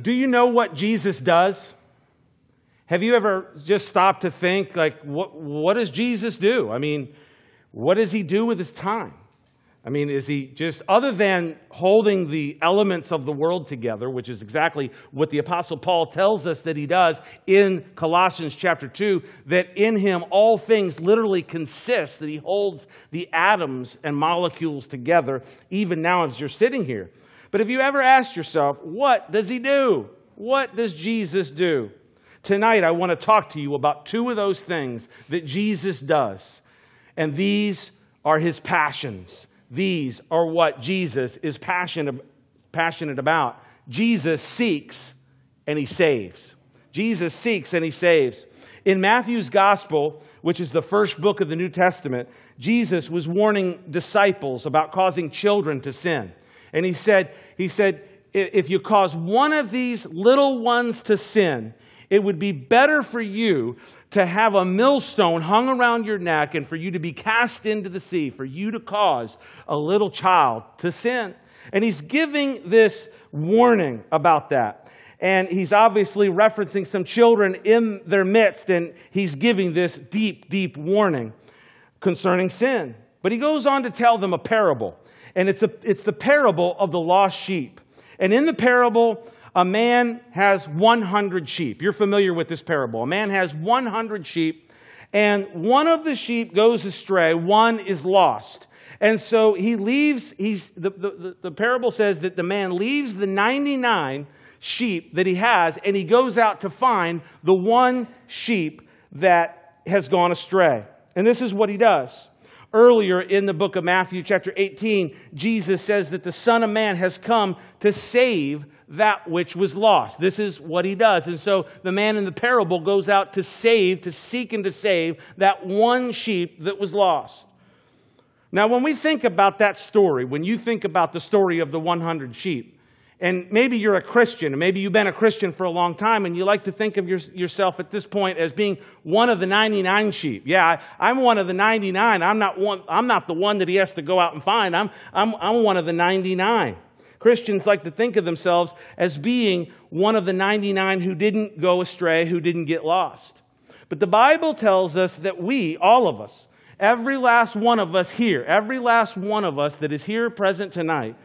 Do you know what Jesus does? Have you ever just stopped to think, like, what, what does Jesus do? I mean, what does he do with his time? I mean, is he just, other than holding the elements of the world together, which is exactly what the Apostle Paul tells us that he does in Colossians chapter 2, that in him all things literally consist, that he holds the atoms and molecules together, even now as you're sitting here. But have you ever asked yourself, what does he do? What does Jesus do? Tonight, I want to talk to you about two of those things that Jesus does. And these are his passions. These are what Jesus is passionate, passionate about. Jesus seeks and he saves. Jesus seeks and he saves. In Matthew's gospel, which is the first book of the New Testament, Jesus was warning disciples about causing children to sin. And he said, he said, if you cause one of these little ones to sin, it would be better for you to have a millstone hung around your neck and for you to be cast into the sea, for you to cause a little child to sin. And he's giving this warning about that. And he's obviously referencing some children in their midst, and he's giving this deep, deep warning concerning sin. But he goes on to tell them a parable and it's, a, it's the parable of the lost sheep. And in the parable, a man has 100 sheep. You're familiar with this parable. A man has 100 sheep, and one of the sheep goes astray, one is lost. And so he leaves, he's, the, the, the parable says that the man leaves the 99 sheep that he has, and he goes out to find the one sheep that has gone astray. And this is what he does. Earlier in the book of Matthew, chapter 18, Jesus says that the Son of Man has come to save that which was lost. This is what he does. And so the man in the parable goes out to save, to seek and to save that one sheep that was lost. Now, when we think about that story, when you think about the story of the 100 sheep, and maybe you're a Christian, and maybe you've been a Christian for a long time, and you like to think of your, yourself at this point as being one of the 99 sheep. Yeah, I, am one of the 99. I'm not, one, I'm not the one that he has to go out and find. I'm, I'm, I'm one of the 99. Christians like to think of themselves as being one of the 99 who didn't go astray, who didn't get lost. But the Bible tells us that we, all of us, every last one of us here, every last one of us that is here present tonight,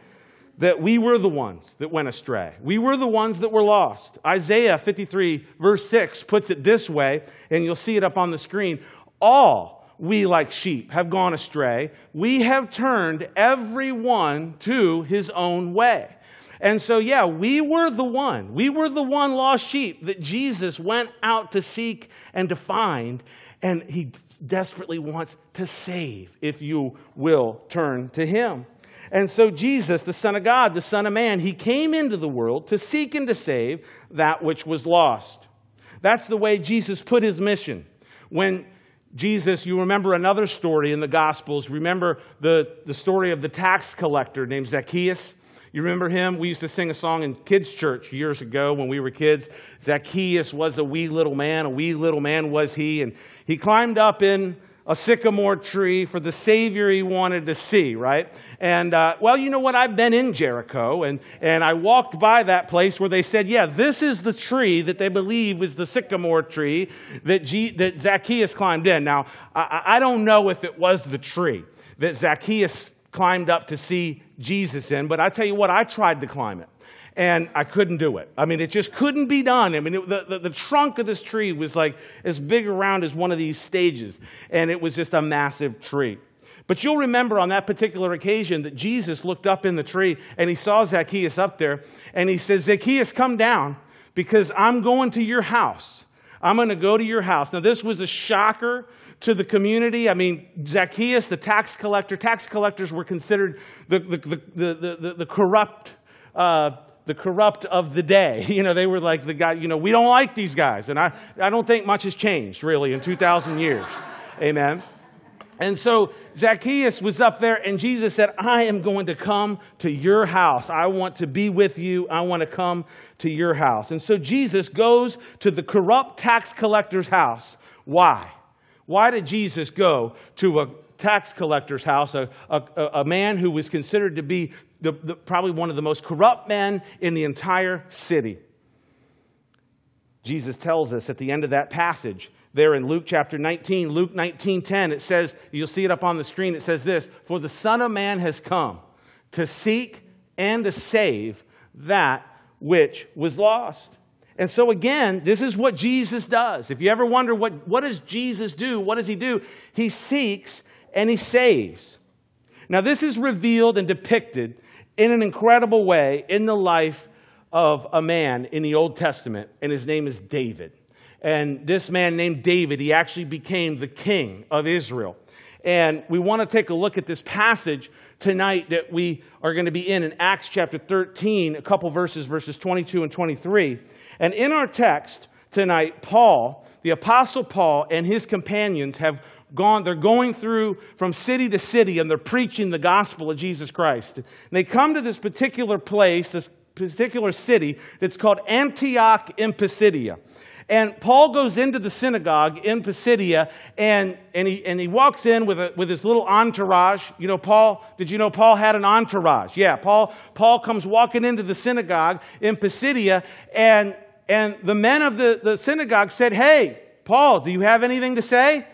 that we were the ones that went astray. We were the ones that were lost. Isaiah 53, verse 6, puts it this way, and you'll see it up on the screen. All we, like sheep, have gone astray. We have turned every one to his own way. And so, yeah, we were the one. We were the one lost sheep that Jesus went out to seek and to find. And he desperately wants to save if you will turn to him. And so, Jesus, the Son of God, the Son of Man, he came into the world to seek and to save that which was lost. That's the way Jesus put his mission. When Jesus, you remember another story in the Gospels. Remember the, the story of the tax collector named Zacchaeus? You remember him? We used to sing a song in kids' church years ago when we were kids. Zacchaeus was a wee little man, a wee little man was he, and he climbed up in a sycamore tree for the Savior he wanted to see, right? And, uh, well, you know what? I've been in Jericho, and, and I walked by that place where they said, yeah, this is the tree that they believe was the sycamore tree that, G- that Zacchaeus climbed in. Now, I, I don't know if it was the tree that Zacchaeus climbed up to see Jesus in, but I tell you what, I tried to climb it and I couldn't do it. I mean, it just couldn't be done. I mean, it, the, the, the, trunk of this tree was like as big around as one of these stages, and it was just a massive tree. But you'll remember on that particular occasion that Jesus looked up in the tree and he saw Zacchaeus up there, and he says, Zacchaeus, come down because I'm going to your house. I'm going to go to your house. Now, this was a shocker to the community. I mean, Zacchaeus, the tax collector, tax collectors were considered the, the, the, the, the, corrupt. Uh, the corrupt of the day. You know, they were like the guy, you know, we don't like these guys. And I, I don't think much has changed really in 2,000 years. Amen. And so Zacchaeus was up there, and Jesus said, I am going to come to your house. I want to be with you. I want to come to your house. And so Jesus goes to the corrupt tax collector's house. Why? Why did Jesus go to a tax collector's house, a, a, a man who was considered to be the, the, probably one of the most corrupt men in the entire city. Jesus tells us at the end of that passage there in Luke chapter 19, Luke 19:10, it says, you'll see it up on the screen, it says this, "For the Son of Man has come to seek and to save that which was lost." And so again, this is what Jesus does. If you ever wonder what, what does Jesus do? What does he do? He seeks and he saves. Now, this is revealed and depicted in an incredible way in the life of a man in the Old Testament, and his name is David. And this man named David, he actually became the king of Israel. And we want to take a look at this passage tonight that we are going to be in in Acts chapter 13, a couple verses, verses 22 and 23. And in our text tonight, Paul, the Apostle Paul, and his companions have gone, they're going through from city to city and they're preaching the gospel of Jesus Christ. And they come to this particular place, this particular city that's called Antioch in Pisidia. And Paul goes into the synagogue in Pisidia and, and, he, and he walks in with, a, with his little entourage. You know, Paul, did you know Paul had an entourage? Yeah, Paul, Paul comes walking into the synagogue in Pisidia and, and the men of the, the synagogue said, Hey, Paul, do you have anything to say?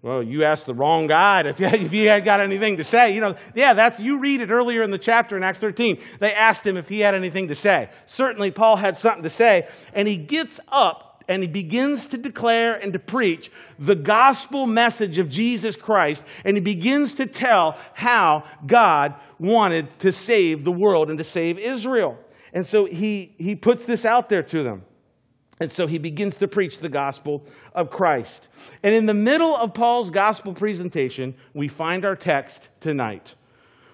Well, you asked the wrong guy if you, if you had got anything to say. You know, yeah, that's, you read it earlier in the chapter in Acts 13. They asked him if he had anything to say. Certainly, Paul had something to say, and he gets up and he begins to declare and to preach the gospel message of Jesus Christ, and he begins to tell how God wanted to save the world and to save Israel. And so he, he puts this out there to them. And so he begins to preach the gospel of Christ. And in the middle of Paul's gospel presentation, we find our text tonight,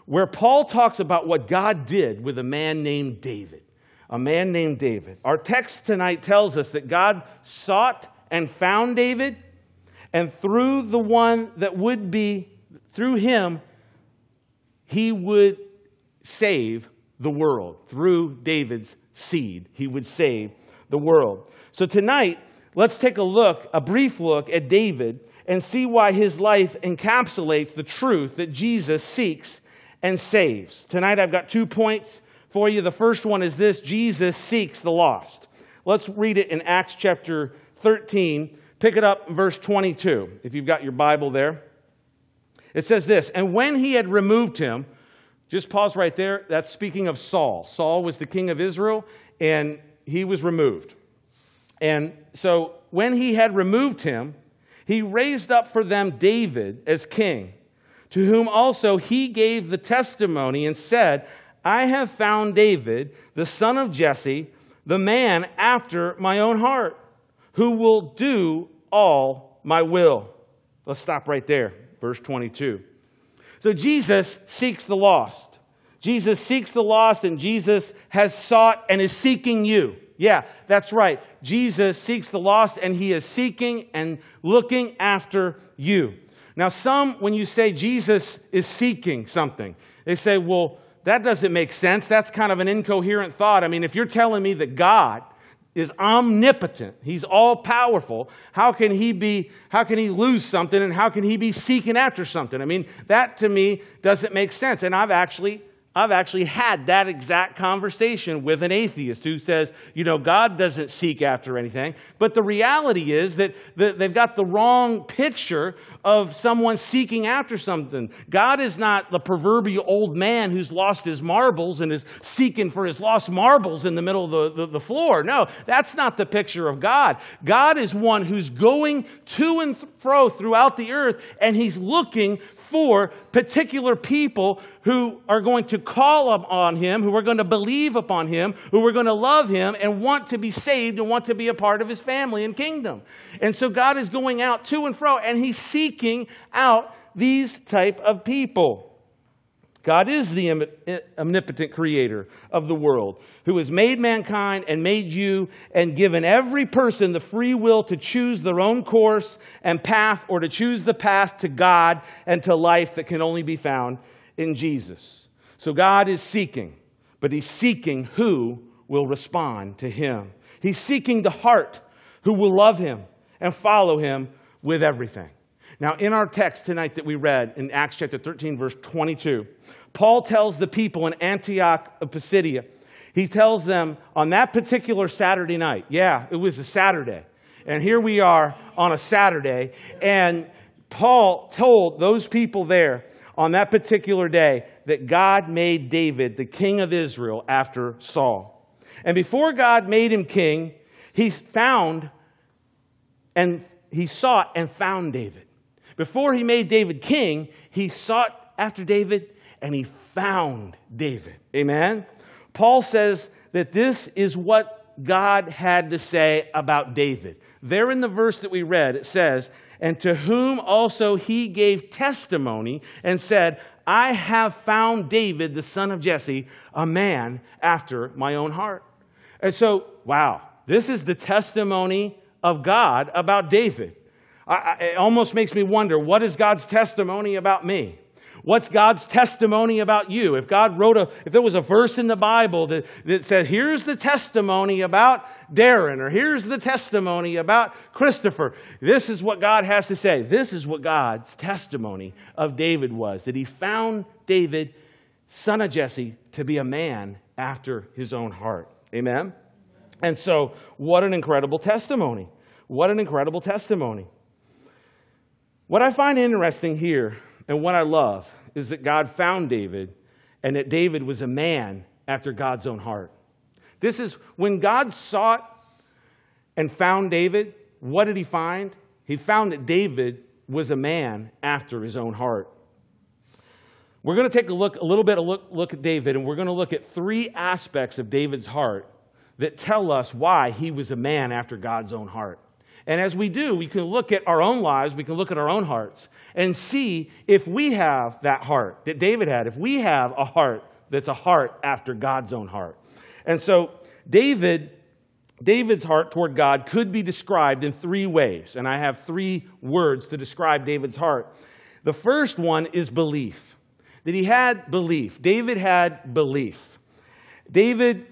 where Paul talks about what God did with a man named David a man named David. Our text tonight tells us that God sought and found David, and through the one that would be, through him, he would save the world. Through David's seed, he would save the world. So tonight, let's take a look, a brief look at David and see why his life encapsulates the truth that Jesus seeks and saves. Tonight, I've got two points for you. The first one is this Jesus seeks the lost. Let's read it in Acts chapter 13. Pick it up verse 22, if you've got your Bible there. It says this And when he had removed him, just pause right there. That's speaking of Saul. Saul was the king of Israel, and he was removed. And so when he had removed him, he raised up for them David as king, to whom also he gave the testimony and said, I have found David, the son of Jesse, the man after my own heart, who will do all my will. Let's stop right there, verse 22. So Jesus seeks the lost. Jesus seeks the lost, and Jesus has sought and is seeking you. Yeah, that's right. Jesus seeks the lost, and he is seeking and looking after you. Now, some, when you say Jesus is seeking something, they say, well, that doesn't make sense. That's kind of an incoherent thought. I mean, if you're telling me that God is omnipotent, he's all powerful, how can he be how can he lose something and how can he be seeking after something? I mean, that to me doesn't make sense. And I've actually I've actually had that exact conversation with an atheist who says, you know, God doesn't seek after anything. But the reality is that they've got the wrong picture of someone seeking after something. God is not the proverbial old man who's lost his marbles and is seeking for his lost marbles in the middle of the, the, the floor. No, that's not the picture of God. God is one who's going to and fro throughout the earth and he's looking for particular people who are going to call on him, who are going to believe upon him, who are going to love him and want to be saved and want to be a part of his family and kingdom. And so God is going out to and fro and he's seeking out these type of people. God is the omnipotent creator of the world who has made mankind and made you and given every person the free will to choose their own course and path or to choose the path to God and to life that can only be found in Jesus. So God is seeking, but He's seeking who will respond to Him. He's seeking the heart who will love Him and follow Him with everything. Now, in our text tonight that we read in Acts chapter 13, verse 22, Paul tells the people in Antioch of Pisidia, He tells them on that particular Saturday night, yeah, it was a Saturday. And here we are on a Saturday. And Paul told those people there on that particular day that God made David the king of Israel after Saul. And before God made him king, he found and he sought and found David. Before he made David king, he sought after David and he found David. Amen? Paul says that this is what God had to say about David. There in the verse that we read, it says, And to whom also he gave testimony and said, I have found David, the son of Jesse, a man after my own heart. And so, wow, this is the testimony of God about David. I, it almost makes me wonder what is God's testimony about me? What's God's testimony about you? If God wrote a, if there was a verse in the Bible that, that said, here's the testimony about Darren, or here's the testimony about Christopher, this is what God has to say. This is what God's testimony of David was that he found David, son of Jesse, to be a man after his own heart. Amen? And so, what an incredible testimony. What an incredible testimony. What I find interesting here and what I love is that God found David and that David was a man after God's own heart. This is when God sought and found David, what did he find? He found that David was a man after his own heart. We're going to take a look, a little bit, a look, look at David, and we're going to look at three aspects of David's heart that tell us why he was a man after God's own heart. And as we do, we can look at our own lives, we can look at our own hearts, and see if we have that heart that David had, if we have a heart that's a heart after God's own heart. And so, David, David's heart toward God could be described in three ways, and I have three words to describe David's heart. The first one is belief, that he had belief. David had belief. David,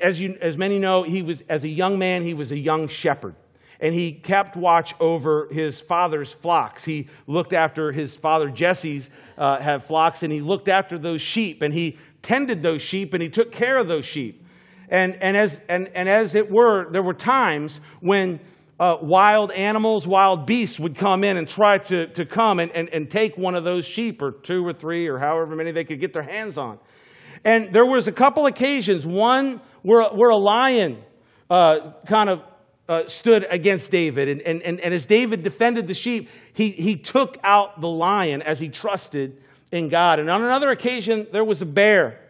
as, you, as many know, he was, as a young man, he was a young shepherd and he kept watch over his father's flocks. He looked after his father Jesse's uh, had flocks, and he looked after those sheep, and he tended those sheep, and he took care of those sheep. And, and, as, and, and as it were, there were times when uh, wild animals, wild beasts would come in and try to, to come and, and, and take one of those sheep, or two or three, or however many they could get their hands on. And there was a couple occasions, one where, where a lion uh, kind of uh, stood against David. And, and, and, and as David defended the sheep, he, he took out the lion as he trusted in God. And on another occasion, there was a bear.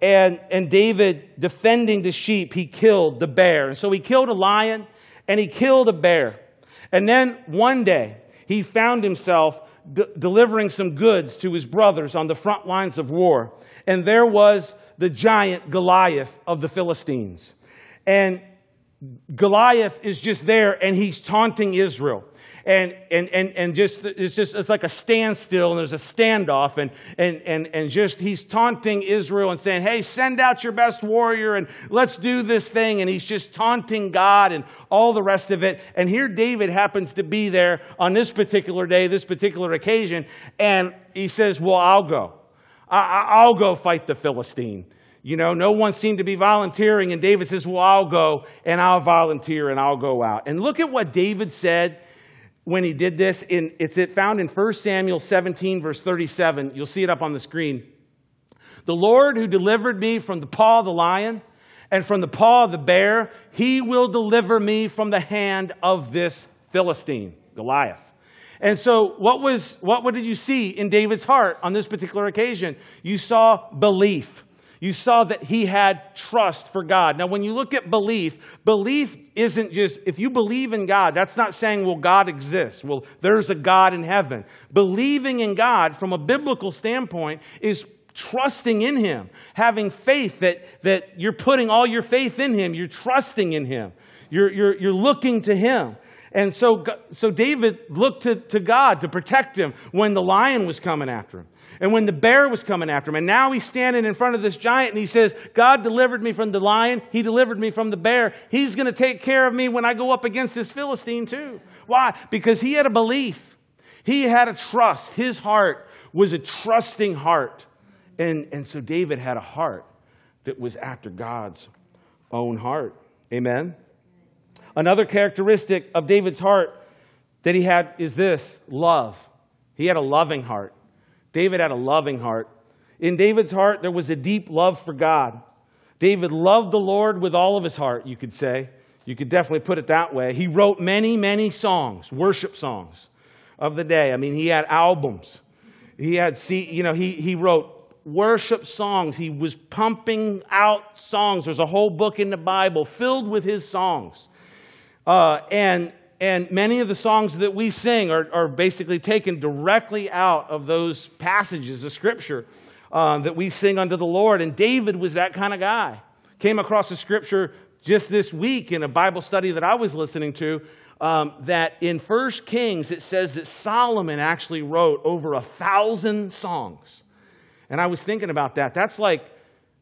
And, and David, defending the sheep, he killed the bear. And so he killed a lion and he killed a bear. And then one day, he found himself delivering some goods to his brothers on the front lines of war. And there was the giant Goliath of the Philistines. And Goliath is just there and he's taunting Israel. And, and, and, and just, it's just, it's like a standstill and there's a standoff and, and, and, and just, he's taunting Israel and saying, hey, send out your best warrior and let's do this thing. And he's just taunting God and all the rest of it. And here David happens to be there on this particular day, this particular occasion. And he says, well, I'll go. I, I'll go fight the Philistine. You know, no one seemed to be volunteering, and David says, Well, I'll go and I'll volunteer and I'll go out. And look at what David said when he did this. In, it's it found in 1 Samuel 17, verse 37. You'll see it up on the screen. The Lord who delivered me from the paw of the lion and from the paw of the bear, he will deliver me from the hand of this Philistine, Goliath. And so, what was what, what did you see in David's heart on this particular occasion? You saw belief you saw that he had trust for God. Now, when you look at belief, belief isn't just, if you believe in God, that's not saying, well, God exists. Well, there's a God in heaven. Believing in God from a biblical standpoint is trusting in him, having faith that, that you're putting all your faith in him, you're trusting in him, you're, you're, you're looking to him. And so, so David looked to, to God to protect him when the lion was coming after him and when the bear was coming after him. And now he's standing in front of this giant and he says, God delivered me from the lion. He delivered me from the bear. He's going to take care of me when I go up against this Philistine too. Why? Because he had a belief. He had a trust. His heart was a trusting heart. And, and so David had a heart that was after God's own heart. Amen. Another characteristic of David's heart that he had is this love. He had a loving heart. David had a loving heart. In David's heart, there was a deep love for God. David loved the Lord with all of his heart, you could say. You could definitely put it that way. He wrote many, many songs, worship songs of the day. I mean, he had albums. He had, see, you know, he, he wrote worship songs. He was pumping out songs. There's a whole book in the Bible filled with his songs. Uh, and, and many of the songs that we sing are, are basically taken directly out of those passages of Scripture uh, that we sing unto the Lord. And David was that kind of guy. Came across a scripture just this week in a Bible study that I was listening to um, that in First Kings it says that Solomon actually wrote over a thousand songs. And I was thinking about that. That's like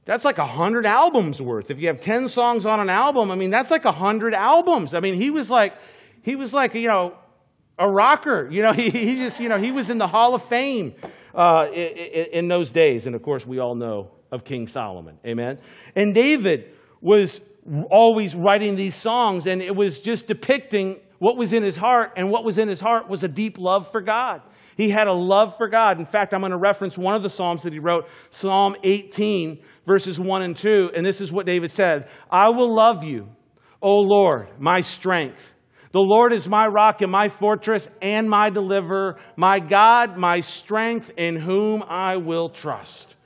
that's like a hundred albums worth. If you have ten songs on an album, I mean that's like a hundred albums. I mean he was like he was like you know a rocker. You know he, he just you know he was in the Hall of Fame uh, in, in those days. And of course we all know of King Solomon. Amen. And David was always writing these songs, and it was just depicting what was in his heart, and what was in his heart was a deep love for God. He had a love for God. In fact, I'm going to reference one of the Psalms that he wrote, Psalm 18, verses 1 and 2. And this is what David said I will love you, O Lord, my strength. The Lord is my rock and my fortress and my deliverer, my God, my strength, in whom I will trust.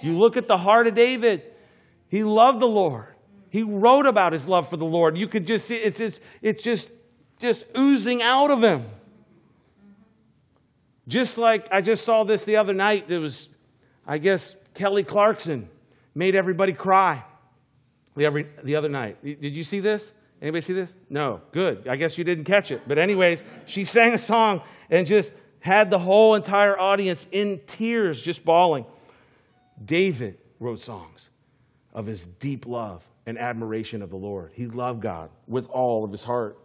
You look at the heart of David, he loved the Lord. He wrote about his love for the Lord. You could just see it's just, it's just, just oozing out of him. Just like I just saw this the other night, it was, I guess, Kelly Clarkson made everybody cry the, every, the other night. Did you see this? Anybody see this? No. Good. I guess you didn't catch it. But, anyways, she sang a song and just had the whole entire audience in tears, just bawling. David wrote songs of his deep love and admiration of the Lord. He loved God with all of his heart.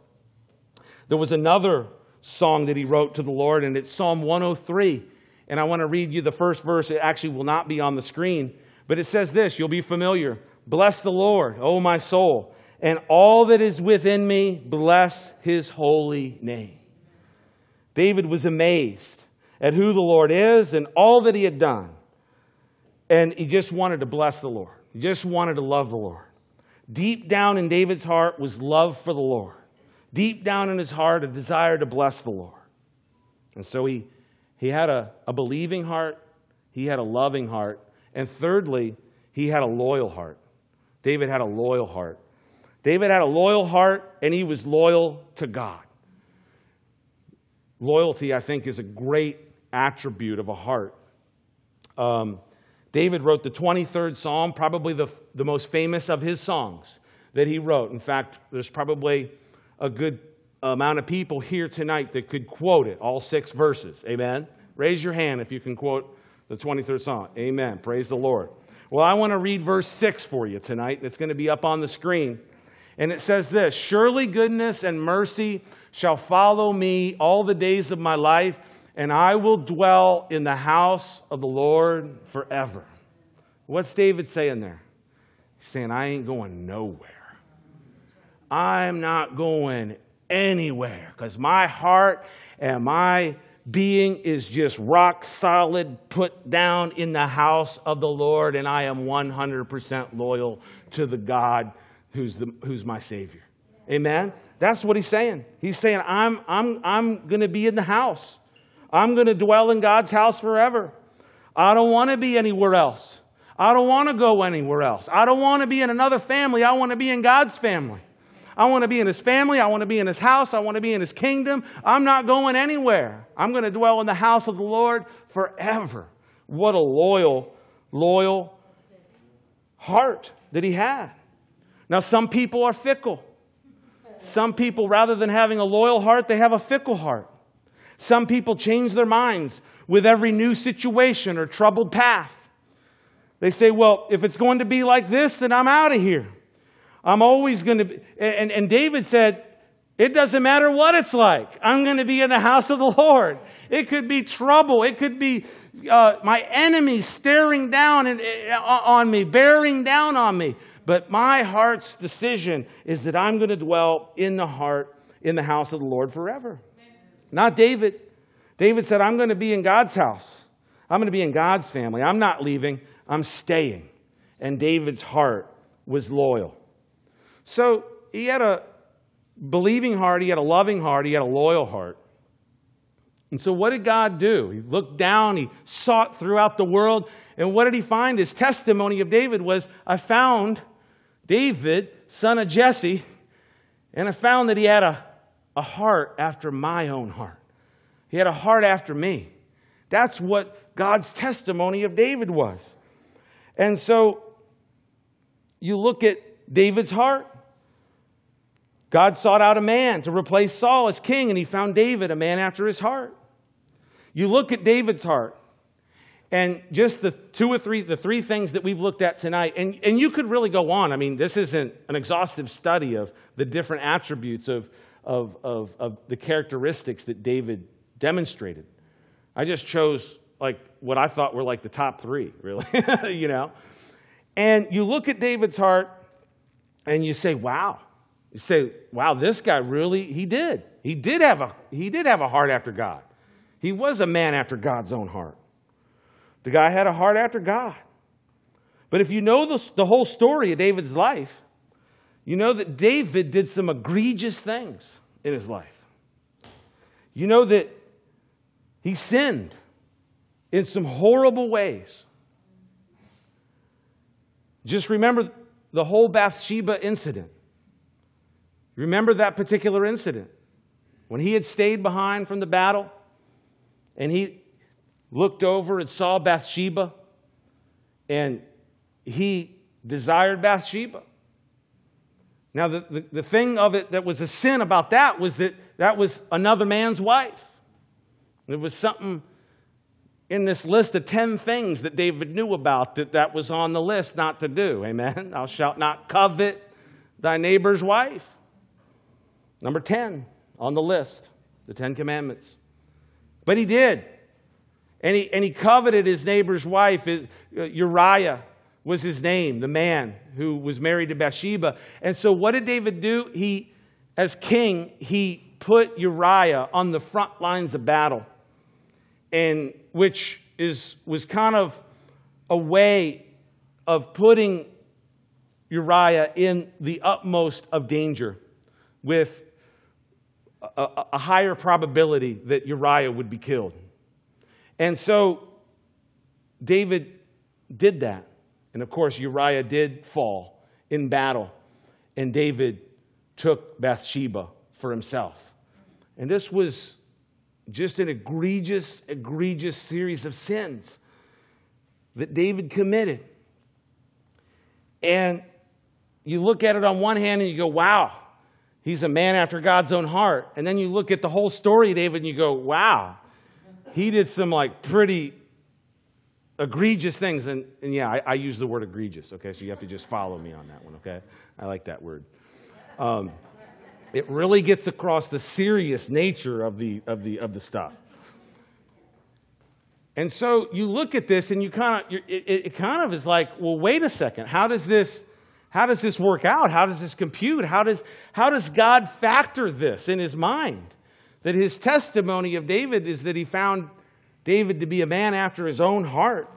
There was another song that he wrote to the Lord, and it's Psalm 103. And I want to read you the first verse. It actually will not be on the screen, but it says this you'll be familiar. Bless the Lord, O my soul, and all that is within me, bless his holy name. David was amazed at who the Lord is and all that he had done. And he just wanted to bless the Lord. He just wanted to love the Lord. Deep down in David's heart was love for the Lord. Deep down in his heart, a desire to bless the Lord. And so he, he had a, a believing heart, he had a loving heart, and thirdly, he had a loyal heart. David had a loyal heart. David had a loyal heart, and he was loyal to God. Loyalty, I think, is a great attribute of a heart. Um, David wrote the 23rd Psalm, probably the, the most famous of his songs that he wrote. In fact, there's probably a good amount of people here tonight that could quote it, all six verses. Amen? Raise your hand if you can quote the 23rd Psalm. Amen. Praise the Lord. Well, I want to read verse 6 for you tonight. It's going to be up on the screen. And it says this Surely goodness and mercy shall follow me all the days of my life and I will dwell in the house of the Lord forever. What's David saying there? He's saying, I ain't going nowhere. I'm not going anywhere because my heart and my being is just rock solid, put down in the house of the Lord, and I am 100% loyal to the God who's, the, who's my Savior. Amen? That's what he's saying. He's saying, I'm, I'm, I'm going to be in the house. I'm going to dwell in God's house forever. I don't want to be anywhere else. I don't want to go anywhere else. I don't want to be in another family. I want to be in God's family. I want to be in his family. I want to be in his house. I want to be in his kingdom. I'm not going anywhere. I'm going to dwell in the house of the Lord forever. What a loyal, loyal heart that he had. Now, some people are fickle. Some people, rather than having a loyal heart, they have a fickle heart. Some people change their minds with every new situation or troubled path. They say, well, if it's going to be like this, then I'm out of here. I'm always going to be. And, and David said, It doesn't matter what it's like. I'm going to be in the house of the Lord. It could be trouble. It could be uh, my enemies staring down uh, on me, bearing down on me. But my heart's decision is that I'm going to dwell in the heart, in the house of the Lord forever. Not David. David said, I'm going to be in God's house. I'm going to be in God's family. I'm not leaving, I'm staying. And David's heart was loyal. So he had a believing heart, he had a loving heart, he had a loyal heart. And so, what did God do? He looked down, he sought throughout the world, and what did he find? His testimony of David was I found David, son of Jesse, and I found that he had a, a heart after my own heart. He had a heart after me. That's what God's testimony of David was. And so you look at David's heart. God sought out a man to replace Saul as king, and he found David, a man after his heart. You look at David's heart, and just the two or three, the three things that we've looked at tonight, and, and you could really go on. I mean, this isn't an exhaustive study of the different attributes of, of, of, of the characteristics that David demonstrated. I just chose like what I thought were like the top three, really, you know. And you look at David's heart and you say, wow. You say, wow, this guy really, he did. He did have a, he did have a heart after God. He was a man after God's own heart. The guy had a heart after God. But if you know the, the whole story of David's life, you know that David did some egregious things in his life. You know that he sinned in some horrible ways. Just remember the whole Bathsheba incident. Remember that particular incident when he had stayed behind from the battle and he looked over and saw Bathsheba and he desired Bathsheba. Now, the, the, the, thing of it that was a sin about that was that that was another man's wife. There was something in this list of 10 things that David knew about that that was on the list not to do. Amen. Thou shalt not covet thy neighbor's wife. Number 10 on the list, the 10 commandments. But he did. And he, and he coveted his neighbor's wife. Uh, Uriah was his name, the man who was married to Bathsheba. And so what did David do? He, as king, he put Uriah on the front lines of battle and which is, was kind of a way of putting Uriah in the utmost of danger with a, a, higher probability that Uriah would be killed. And so David did that. And of course, Uriah did fall in battle, and David took Bathsheba for himself. And this was just an egregious, egregious series of sins that David committed. And you look at it on one hand and you go, wow, he's a man after God's own heart. And then you look at the whole story David and you go, wow, he did some like pretty egregious things. And, and yeah, I, I use the word egregious, okay? So you have to just follow me on that one, okay? I like that word. Um, it really gets across the serious nature of the, of the, of the stuff. And so you look at this and you kind of, it, it kind of is like, well, wait a second. How does this, how does this work out? How does this compute? How does, how does God factor this in his mind? That his testimony of David is that he found David to be a man after his own heart.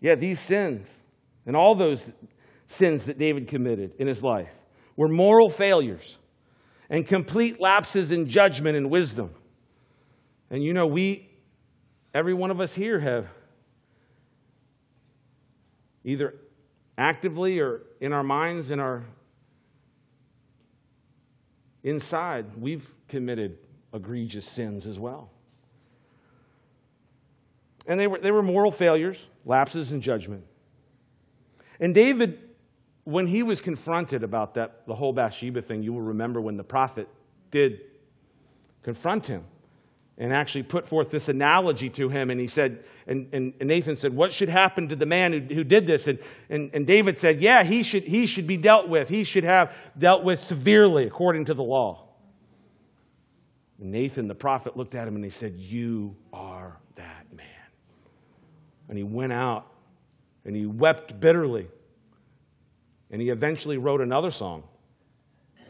Yeah, these sins and all those sins that David committed in his life were moral failures and complete lapses in judgment and wisdom. And you know, we, every one of us here, have either actively or in our minds, in our inside, we've committed egregious sins as well. And they were, they were moral failures, lapses in judgment. And David when he was confronted about that, the whole Bathsheba thing, you will remember when the prophet did confront him. And actually put forth this analogy to him. And he said, and, and, and Nathan said, What should happen to the man who, who did this? And, and, and David said, Yeah, he should, he should be dealt with. He should have dealt with severely according to the law. And Nathan, the prophet, looked at him and he said, You are that man. And he went out and he wept bitterly. And he eventually wrote another song,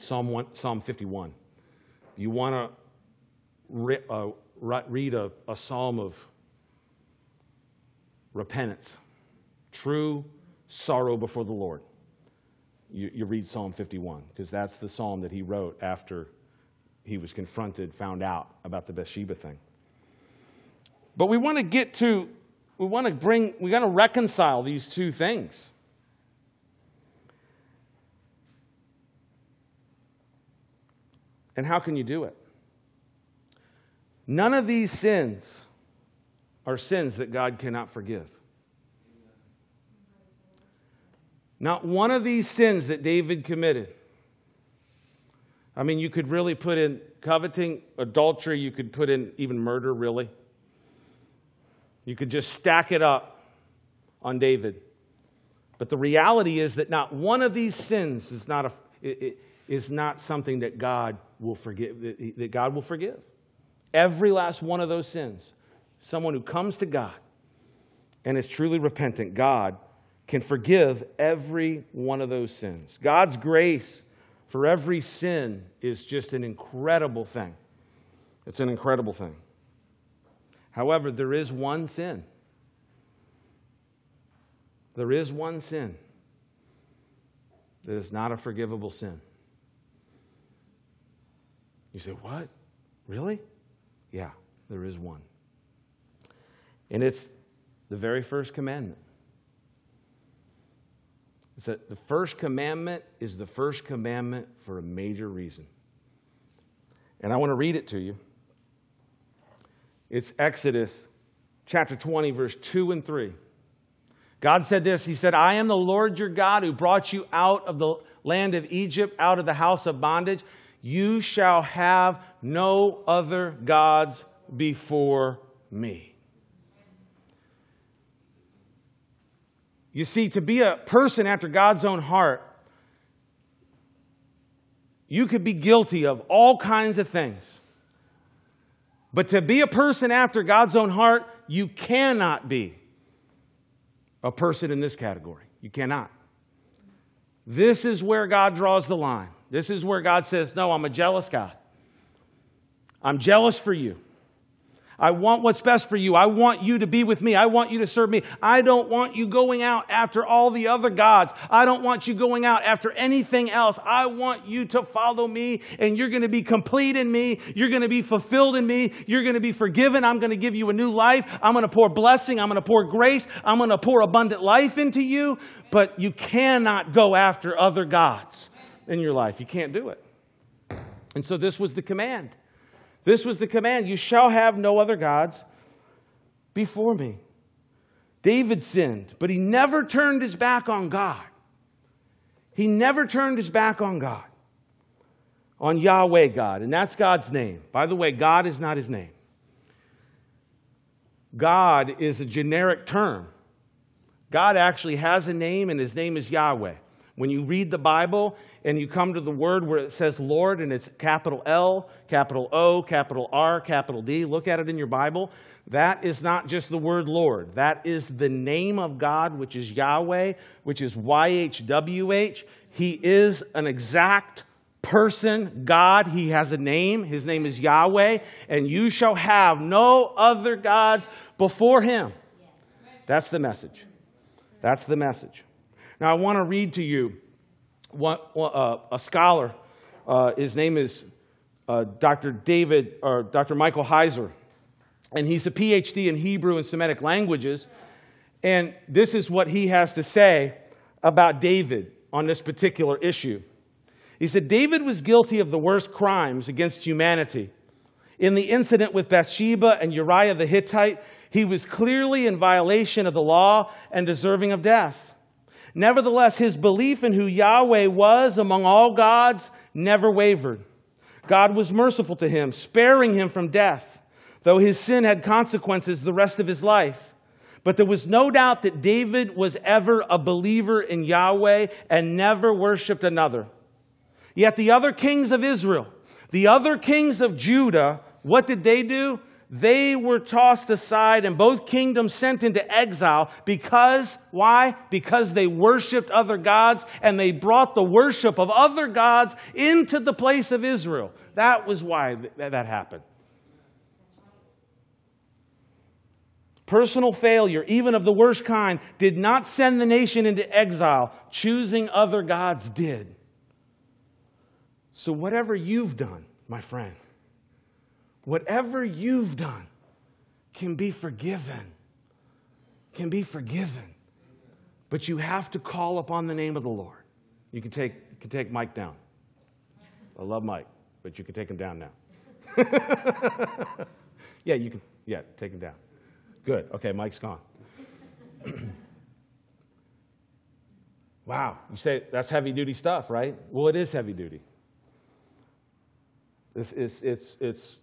Psalm, 1, Psalm 51. You want to re, uh, read a, a psalm of repentance, true sorrow before the Lord. You, you read Psalm 51, because that's the psalm that he wrote after he was confronted, found out about the Bathsheba thing. But we want to get to, we want to bring, we got to reconcile these two things. And how can you do it? None of these sins are sins that God cannot forgive. Not one of these sins that David committed. I mean, you could really put in coveting, adultery, you could put in even murder, really. You could just stack it up on David. But the reality is that not one of these sins is not, a, is not something that God will forgive, that God will forgive. Every last one of those sins. Someone who comes to God and is truly repentant, God can forgive every one of those sins. God's grace for every sin is just an incredible thing. It's an incredible thing. However, there is one sin. There is one sin that is not a forgivable sin. You say, What? Really? Yeah, there is one. And it's the very first commandment. It's that the first commandment is the first commandment for a major reason. And I want to read it to you. It's Exodus chapter 20, verse 2 and 3. God said this He said, I am the Lord your God who brought you out of the land of Egypt, out of the house of bondage. You shall have no other gods before me. You see, to be a person after God's own heart, you could be guilty of all kinds of things. But to be a person after God's own heart, you cannot be a person in this category. You cannot. This is where God draws the line. This is where God says, No, I'm a jealous God. I'm jealous for you. I want what's best for you. I want you to be with me. I want you to serve me. I don't want you going out after all the other gods. I don't want you going out after anything else. I want you to follow me, and you're going to be complete in me. You're going to be fulfilled in me. You're going to be forgiven. I'm going to give you a new life. I'm going to pour blessing. I'm going to pour grace. I'm going to pour abundant life into you. But you cannot go after other gods in your life. You can't do it. And so this was the command. This was the command You shall have no other gods before me. David sinned, but he never turned his back on God. He never turned his back on God, on Yahweh God, and that's God's name. By the way, God is not his name. God is a generic term. God actually has a name, and his name is Yahweh. When you read the Bible and you come to the word where it says Lord and it's capital L, capital O, capital R, capital D, look at it in your Bible. That is not just the word Lord. That is the name of God, which is Yahweh, which is YHWH. He is an exact person, God. He has a name. His name is Yahweh. And you shall have no other gods before him. That's the message. That's the message. Now, I want to read to you what, uh, a scholar. Uh, his name is uh, Dr. David or Dr. Michael Heiser, and he's a PhD in Hebrew and Semitic languages. And this is what he has to say about David on this particular issue. He said, David was guilty of the worst crimes against humanity. In the incident with Bathsheba and Uriah the Hittite, he was clearly in violation of the law and deserving of death. Nevertheless, his belief in who Yahweh was among all gods never wavered. God was merciful to him, sparing him from death. though his sin had consequences the rest of his life. But there was no doubt that David was ever a believer in Yahweh and never worshiped another. Yet the other kings of Israel, the other kings of Judah, what did they do? They were tossed aside and both kingdoms sent into exile because, why? Because they worshiped other gods and they brought the worship of other gods into the place of Israel. That was why that happened. Personal failure, even of the worst kind, did not send the nation into exile. Choosing other gods did. So, whatever you've done, my friend, whatever you've done can be forgiven. Can be forgiven. But you have to call upon the name of the Lord. You can take, you can take Mike down. I love Mike, but you can take him down now. yeah, you can. Yeah, take him down. Good. Okay, Mike's gone. wow. You say that's heavy duty stuff, right? Well, it is heavy duty. It's, it's, it's, it's,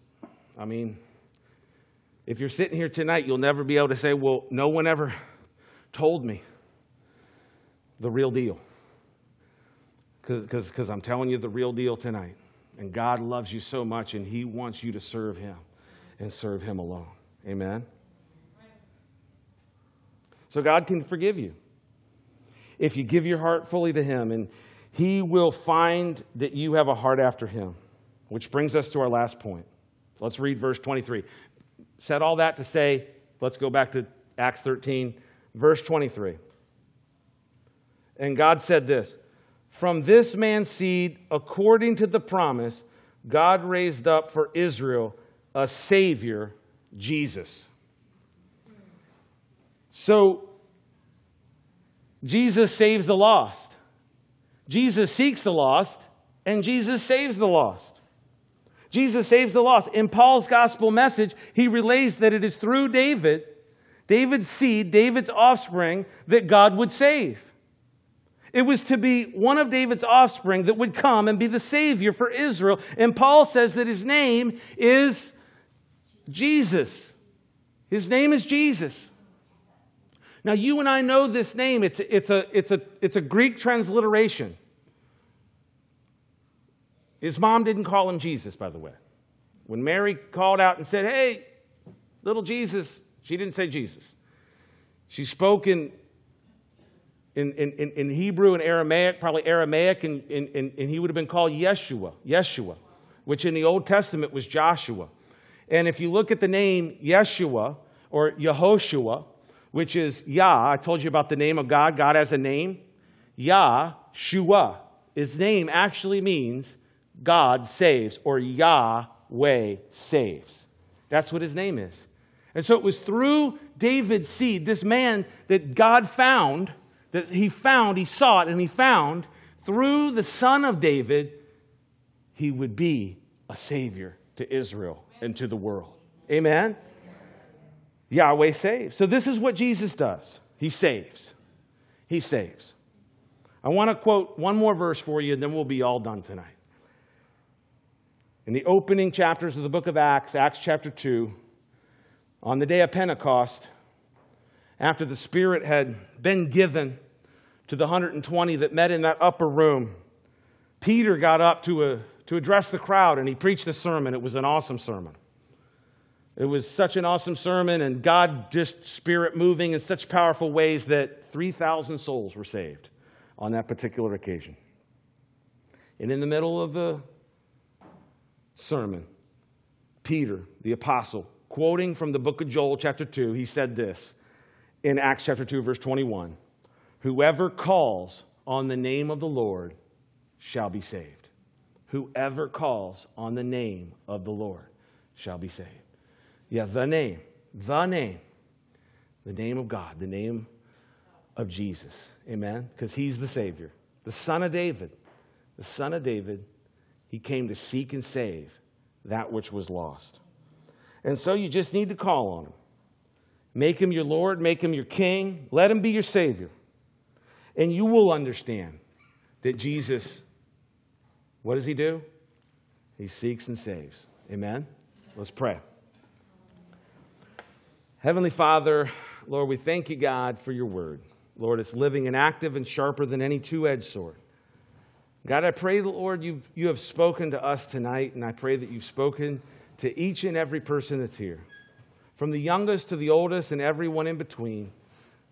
I mean, if you're sitting here tonight, you'll never be able to say, well, no one ever told me the real deal. Because I'm telling you the real deal tonight. And God loves you so much, and He wants you to serve Him and serve Him alone. Amen? So God can forgive you if you give your heart fully to Him, and He will find that you have a heart after Him. Which brings us to our last point. Let's read verse 23. Said all that to say, let's go back to Acts 13, verse 23. And God said this From this man's seed, according to the promise, God raised up for Israel a Savior, Jesus. So, Jesus saves the lost. Jesus seeks the lost, and Jesus saves the lost. Jesus saves the lost. In Paul's gospel message, he relays that it is through David, David's seed, David's offspring, that God would save. It was to be one of David's offspring that would come and be the Savior for Israel. And Paul says that his name is Jesus. His name is Jesus. Now, you and I know this name. It's, it's, a, it's, a, it's a Greek transliteration. His mom didn't call him Jesus, by the way. When Mary called out and said, Hey, little Jesus, she didn't say Jesus. She spoke in, in, in, in Hebrew and Aramaic, probably Aramaic, and, and, and he would have been called Yeshua, Yeshua, which in the Old Testament was Joshua. And if you look at the name Yeshua or Yehoshua, which is Yah, I told you about the name of God. God has a name. Yah, Shua. His name actually means God saves, or Yahweh saves. That's what his name is. And so it was through David's seed, this man that God found, that he found, he sought, and he found, through the son of David, he would be a savior to Israel and to the world. Amen? Yahweh saves. So this is what Jesus does He saves. He saves. I want to quote one more verse for you, and then we'll be all done tonight. In the opening chapters of the book of Acts, Acts chapter 2, on the day of Pentecost, after the Spirit had been given to the 120 that met in that upper room, Peter got up to, a, to address the crowd and he preached a sermon. It was an awesome sermon. It was such an awesome sermon, and God just spirit moving in such powerful ways that 3,000 souls were saved on that particular occasion. And in the middle of the sermon, Peter, the apostle, quoting from the book of Joel, chapter 2, he said this in Acts chapter 2, verse 21 Whoever calls on the name of the Lord shall be saved. Whoever calls on the name of the Lord shall be saved. Yeah, the name, the name, the name of God, the name of Jesus. Amen? Because he's the Savior, the Son of David, the Son of David he came to seek and save that which was lost. And so you just need to call on him. Make him your Lord, make him your king, let him be your Savior. And you will understand that Jesus, what does he do? He seeks and saves. Amen? Let's pray. Heavenly Father, Lord, we thank you, God, for your word. Lord, it's living and active and sharper than any two edged sword. God, I pray, Lord, you've, you have spoken to us tonight, and I pray that you've spoken to each and every person that's here, from the youngest to the oldest and everyone in between.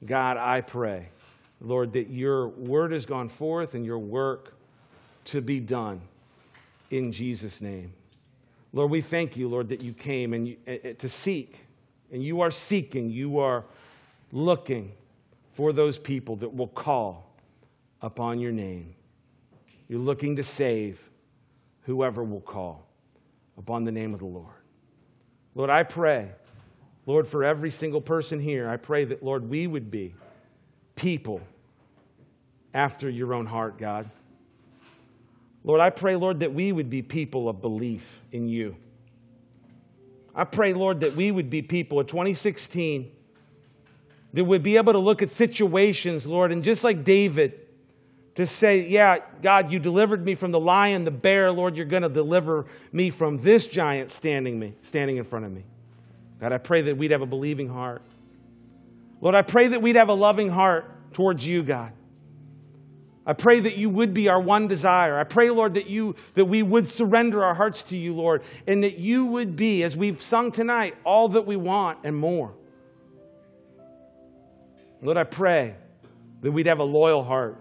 God, I pray, Lord, that your word has gone forth and your work to be done in Jesus' name. Lord, we thank you, Lord, that you came and you, uh, to seek, and you are seeking, you are looking for those people that will call upon your name. You're looking to save whoever will call upon the name of the Lord. Lord, I pray, Lord, for every single person here, I pray that, Lord, we would be people after your own heart, God. Lord, I pray, Lord, that we would be people of belief in you. I pray, Lord, that we would be people of 2016 that would be able to look at situations, Lord, and just like David, to say, Yeah, God, you delivered me from the lion, the bear. Lord, you're going to deliver me from this giant standing, me, standing in front of me. God, I pray that we'd have a believing heart. Lord, I pray that we'd have a loving heart towards you, God. I pray that you would be our one desire. I pray, Lord, that you that we would surrender our hearts to you, Lord, and that you would be, as we've sung tonight, all that we want and more. Lord, I pray that we'd have a loyal heart.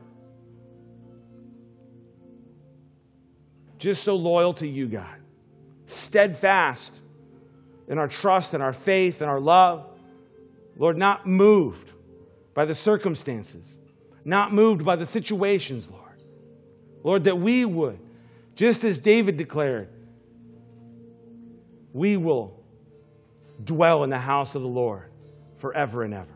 Just so loyal to you, God. Steadfast in our trust and our faith and our love. Lord, not moved by the circumstances not moved by the situations, Lord. Lord, that we would, just as David declared, we will dwell in the house of the Lord forever and ever.